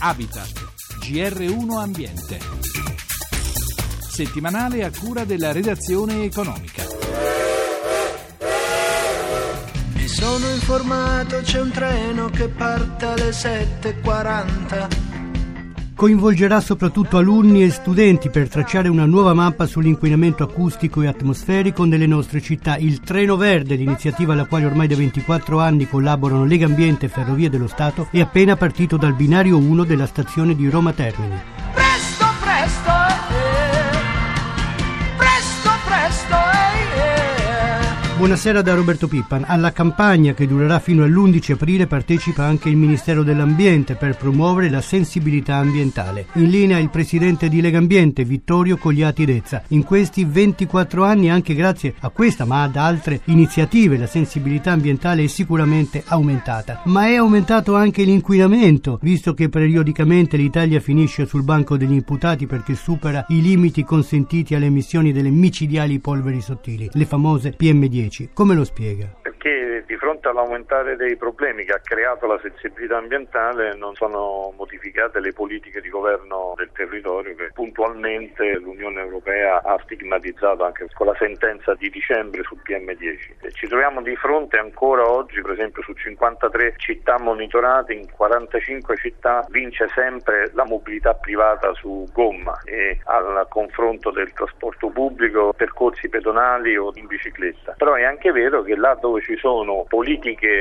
Habitat, GR1 Ambiente. Settimanale a cura della redazione economica. Mi sono informato, c'è un treno che parte alle 7.40 coinvolgerà soprattutto alunni e studenti per tracciare una nuova mappa sull'inquinamento acustico e atmosferico nelle nostre città. Il Treno Verde, l'iniziativa alla quale ormai da 24 anni collaborano Lega Ambiente e Ferrovie dello Stato, è appena partito dal binario 1 della stazione di Roma Termini. Buonasera da Roberto Pippan. Alla campagna che durerà fino all'11 aprile partecipa anche il Ministero dell'Ambiente per promuovere la sensibilità ambientale. In linea il presidente di Legambiente, Vittorio Cogliati Rezza. In questi 24 anni, anche grazie a questa ma ad altre iniziative, la sensibilità ambientale è sicuramente aumentata. Ma è aumentato anche l'inquinamento, visto che periodicamente l'Italia finisce sul banco degli imputati perché supera i limiti consentiti alle emissioni delle micidiali polveri sottili, le famose PM10. Come lo spiega? Fronte all'aumentare dei problemi che ha creato la sensibilità ambientale non sono modificate le politiche di governo del territorio che puntualmente l'Unione Europea ha stigmatizzato anche con la sentenza di dicembre sul PM10. Ci troviamo di fronte ancora oggi, per esempio su 53 città monitorate, in 45 città vince sempre la mobilità privata su gomma e al confronto del trasporto pubblico, percorsi pedonali o in bicicletta. Però è anche vero che là dove ci sono politiche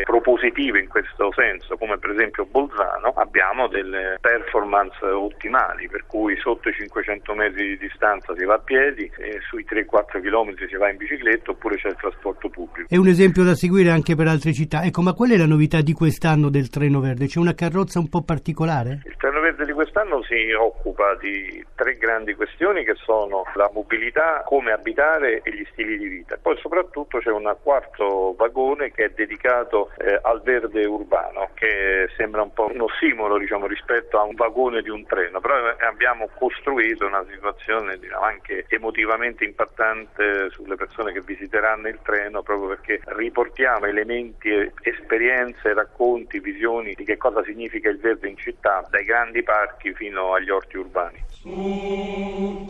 propositive in questo senso, come per esempio Bolzano, abbiamo delle performance ottimali, per cui sotto i 500 metri di distanza si va a piedi e sui 3-4 km si va in bicicletta oppure c'è il trasporto pubblico. È un esempio da seguire anche per altre città. Ecco, ma qual è la novità di quest'anno del Treno Verde? C'è una carrozza un po' particolare? Il Treno Verde di quest'anno si occupa di tre grandi questioni che sono la mobilità, come abitare e gli stili di vita. Poi soprattutto c'è un quarto vagone che è dedicato eh, al verde urbano, che sembra un po' un ossimolo diciamo, rispetto a un vagone di un treno, però abbiamo costruito una situazione diciamo, anche emotivamente impattante sulle persone che visiteranno il treno proprio perché riportiamo elementi, esperienze, racconti, visioni di che cosa significa il verde in città, dai grandi parchi fino agli orti urbani. Su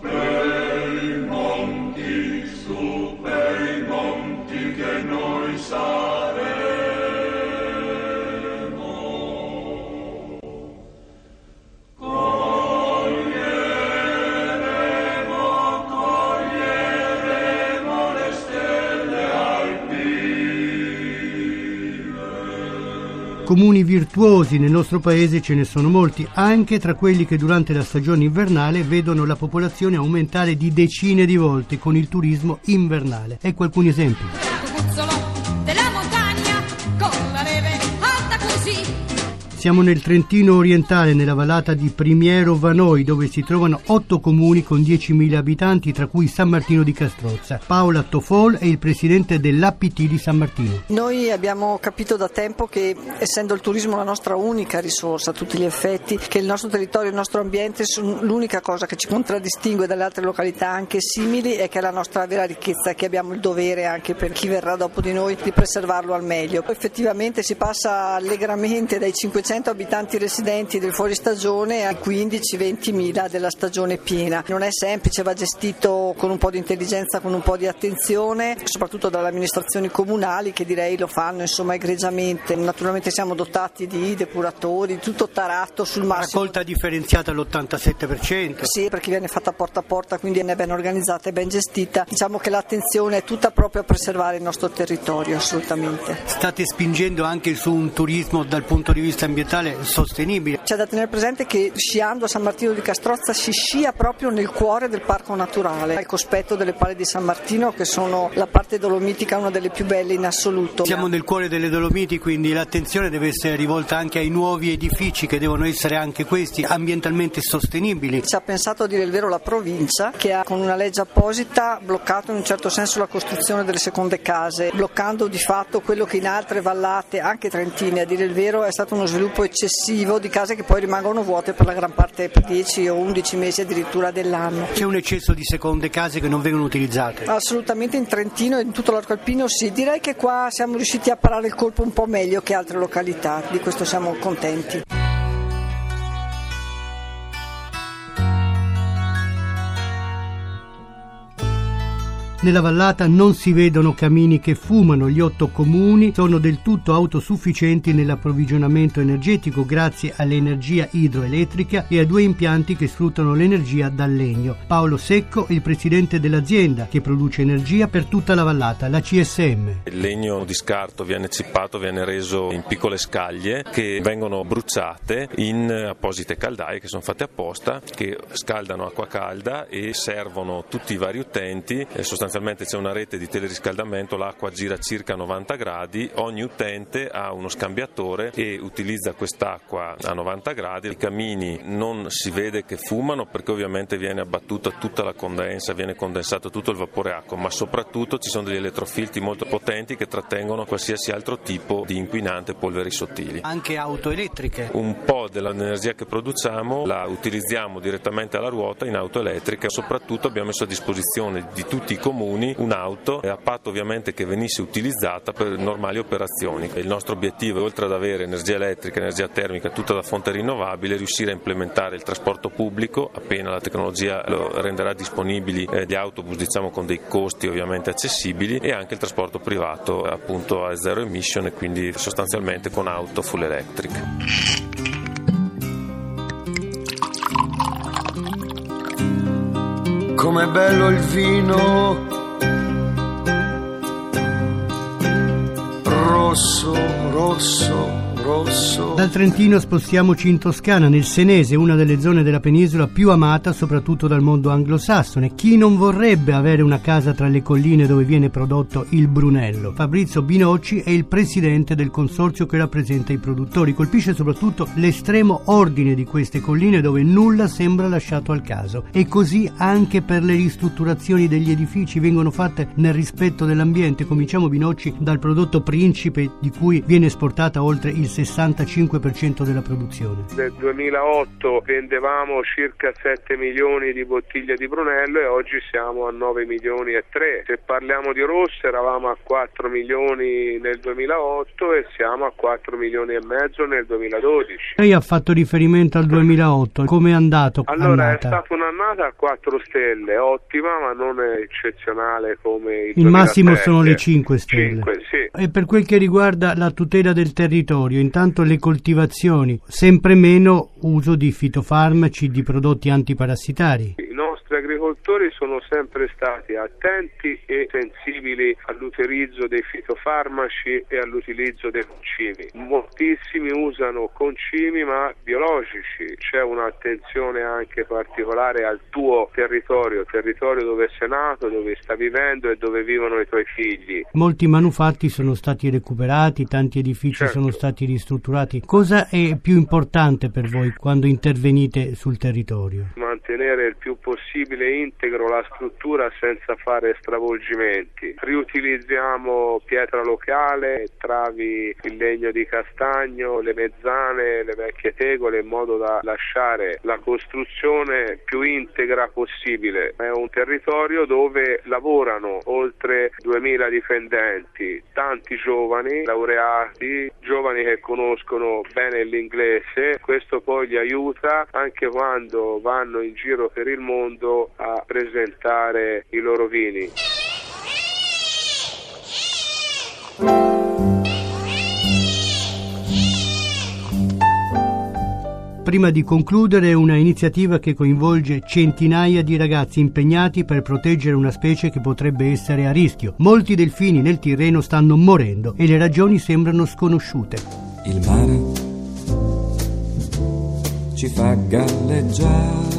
Comuni virtuosi nel nostro paese ce ne sono molti, anche tra quelli che durante la stagione invernale vedono la popolazione aumentare di decine di volte con il turismo invernale. Ecco alcuni esempi. Siamo nel Trentino orientale, nella vallata di Primiero Vanoi, dove si trovano otto comuni con 10.000 abitanti, tra cui San Martino di Castrozza. Paola Tofol è il presidente dell'APT di San Martino. Noi abbiamo capito da tempo che, essendo il turismo la nostra unica risorsa a tutti gli effetti, che il nostro territorio e il nostro ambiente sono l'unica cosa che ci contraddistingue dalle altre località anche simili e che è la nostra vera ricchezza, che abbiamo il dovere anche per chi verrà dopo di noi di preservarlo al meglio. Effettivamente si passa allegramente dai 500 100 abitanti residenti del fuoristagione a 15-20 mila della stagione piena. Non è semplice, va gestito con un po' di intelligenza, con un po' di attenzione, soprattutto dalle amministrazioni comunali che direi lo fanno insomma egregiamente. Naturalmente siamo dotati di depuratori, tutto tarato sul massimo. Raccolta differenziata all'87%. Sì, perché viene fatta porta a porta, quindi è ben organizzata e ben gestita. Diciamo che l'attenzione è tutta proprio a preservare il nostro territorio, assolutamente. State spingendo anche su un turismo dal punto di vista ambientale ambientale sostenibile. C'è da tenere presente che sciando a San Martino di Castrozza si scia proprio nel cuore del parco naturale, al cospetto delle Palle di San Martino che sono la parte dolomitica una delle più belle in assoluto. Siamo nel cuore delle Dolomiti, quindi l'attenzione deve essere rivolta anche ai nuovi edifici che devono essere anche questi ambientalmente sostenibili. Ci ha pensato a dire il vero la provincia che ha con una legge apposita bloccato in un certo senso la costruzione delle seconde case, bloccando di fatto quello che in altre vallate, anche trentine a dire il vero, è stato uno sviluppo sviluppo eccessivo di case che poi rimangono vuote per la gran parte per 10 o 11 mesi addirittura dell'anno. C'è un eccesso di seconde case che non vengono utilizzate? Assolutamente in Trentino e in tutto l'arco alpino sì, direi che qua siamo riusciti a parare il colpo un po' meglio che altre località, di questo siamo contenti. Nella vallata non si vedono camini che fumano, gli otto comuni sono del tutto autosufficienti nell'approvvigionamento energetico grazie all'energia idroelettrica e a due impianti che sfruttano l'energia dal legno. Paolo Secco, il presidente dell'azienda che produce energia per tutta la vallata, la CSM. Il legno di scarto viene cippato, viene reso in piccole scaglie che vengono bruciate in apposite caldaie che sono fatte apposta, che scaldano acqua calda e servono tutti i vari utenti. E sostanzialmente c'è una rete di teleriscaldamento, l'acqua gira circa 90 gradi, ogni utente ha uno scambiatore e utilizza quest'acqua a 90 gradi. I camini non si vede che fumano perché ovviamente viene abbattuta tutta la condensa, viene condensato tutto il vapore acqua, ma soprattutto ci sono degli elettrofiltri molto potenti che trattengono qualsiasi altro tipo di inquinante polveri sottili. Anche auto elettriche? Un po' dell'energia che produciamo la utilizziamo direttamente alla ruota in auto elettriche, soprattutto abbiamo messo a disposizione di tutti i comuni un'auto a patto ovviamente che venisse utilizzata per normali operazioni. Il nostro obiettivo è oltre ad avere energia elettrica, energia termica tutta da fonte rinnovabile, riuscire a implementare il trasporto pubblico appena la tecnologia lo renderà disponibili eh, di autobus diciamo con dei costi ovviamente accessibili e anche il trasporto privato appunto a zero emission e quindi sostanzialmente con auto full electric. Com'è bello il vino. Rosso, rosso, rosso. Dal Trentino spostiamoci in Toscana, nel Senese, una delle zone della penisola più amata soprattutto dal mondo anglosassone. Chi non vorrebbe avere una casa tra le colline dove viene prodotto il Brunello? Fabrizio Binocci è il presidente del consorzio che rappresenta i produttori. Colpisce soprattutto l'estremo ordine di queste colline dove nulla sembra lasciato al caso. E così anche per le ristrutturazioni degli edifici vengono fatte nel rispetto dell'ambiente. Cominciamo Binocci dal prodotto principe di cui viene esportata oltre il 65% della produzione. Nel 2008 vendevamo circa 7 milioni di bottiglie di Brunello e oggi siamo a 9 milioni e 3. Se parliamo di rosse eravamo a 4 milioni nel 2008 e siamo a 4 milioni e mezzo nel 2012. Lei ha fatto riferimento al 2008, come è andato? Allora annata? è stata un'annata a 4 stelle, ottima ma non eccezionale come il Il massimo 2007. sono le 5 stelle. 5, sì. E per quel che riguarda la tutela del territorio, intanto le coltivazioni, sempre meno uso di fitofarmaci, di prodotti antiparassitari. Nostri agricoltori sono sempre stati attenti e sensibili all'utilizzo dei fitofarmaci e all'utilizzo dei concimi. Moltissimi usano concimi ma biologici, c'è un'attenzione anche particolare al tuo territorio, territorio dove sei nato, dove stai vivendo e dove vivono i tuoi figli. Molti manufatti sono stati recuperati, tanti edifici Certo. sono stati ristrutturati. Cosa è più importante per voi quando intervenite sul territorio? mantenere il più possibile integro la struttura senza fare stravolgimenti. Riutilizziamo pietra locale, travi in legno di castagno, le mezzane, le vecchie tegole in modo da lasciare la costruzione più integra possibile. È un territorio dove lavorano oltre 2000 dipendenti, tanti giovani laureati, giovani che conoscono bene l'inglese, questo poi li aiuta anche quando vanno in giro per il mondo a presentare i loro vini. Prima di concludere, una iniziativa che coinvolge centinaia di ragazzi impegnati per proteggere una specie che potrebbe essere a rischio. Molti delfini nel Tirreno stanno morendo e le ragioni sembrano sconosciute. Il mare ci fa galleggiare.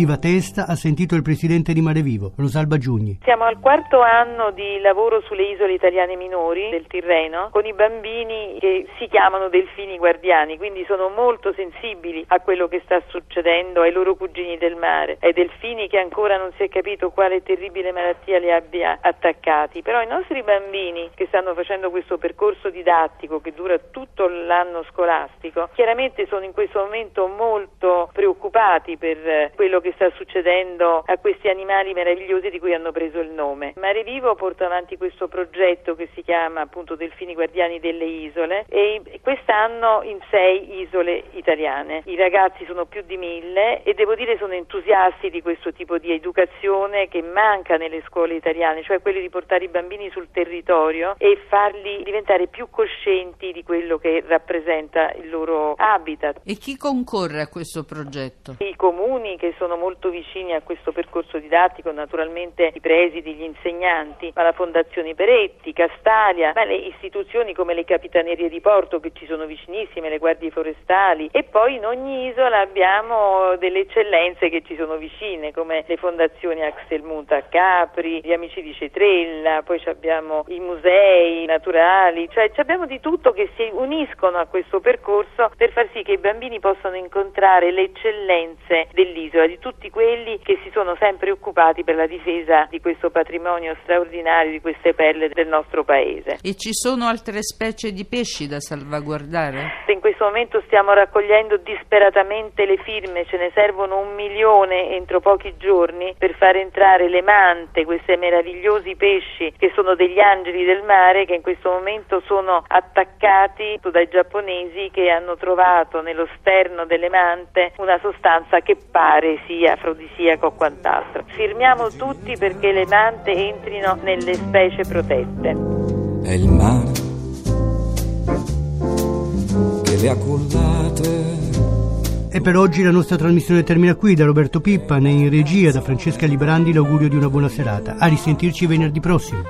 Viva Testa ha sentito il presidente di Mare Vivo, Rosalba Giugni. Siamo al quarto anno di lavoro sulle isole italiane minori del Tirreno con i bambini che si chiamano delfini guardiani, quindi sono molto sensibili a quello che sta succedendo ai loro cugini del mare, ai delfini che ancora non si è capito quale terribile malattia li abbia attaccati. Però i nostri bambini che stanno facendo questo percorso didattico che dura tutto l'anno scolastico, chiaramente sono in questo momento molto preoccupati per eh, quello che che sta succedendo a questi animali meravigliosi di cui hanno preso il nome. Mare Vivo porta avanti questo progetto che si chiama appunto Delfini Guardiani delle Isole e quest'anno in sei isole italiane. I ragazzi sono più di mille e devo dire sono entusiasti di questo tipo di educazione che manca nelle scuole italiane, cioè quelli di portare i bambini sul territorio e farli diventare più coscienti di quello che rappresenta il loro habitat. E chi concorre a questo progetto? I comuni che sono molto vicini a questo percorso didattico, naturalmente i presidi, gli insegnanti, ma la Fondazione Peretti, Castalia, ma le istituzioni come le capitanerie di porto che ci sono vicinissime, le guardie forestali. E poi in ogni isola abbiamo delle eccellenze che ci sono vicine come le fondazioni Axel Munt a Capri, gli amici di Cetrella, poi abbiamo i musei naturali, cioè abbiamo di tutto che si uniscono a questo percorso per far sì che i bambini possano incontrare le eccellenze dell'isola, di tutti quelli che si sono sempre occupati per la difesa di questo patrimonio straordinario, di queste perle del nostro paese. E ci sono altre specie di pesci da salvaguardare? In questo momento stiamo raccogliendo disperatamente le firme, ce ne servono un milione entro pochi giorni per far entrare le mante, questi meravigliosi pesci che sono degli angeli del mare che in questo momento sono attaccati dai giapponesi che hanno trovato nello sterno delle mante una sostanza che pare sia afrodisiaca o quant'altro. Firmiamo tutti perché le mante entrino nelle specie protette. È il mare che le ha cullate e per oggi la nostra trasmissione termina qui. Da Roberto Pippa, e in regia da Francesca Librandi l'augurio di una buona serata. A risentirci venerdì prossimo.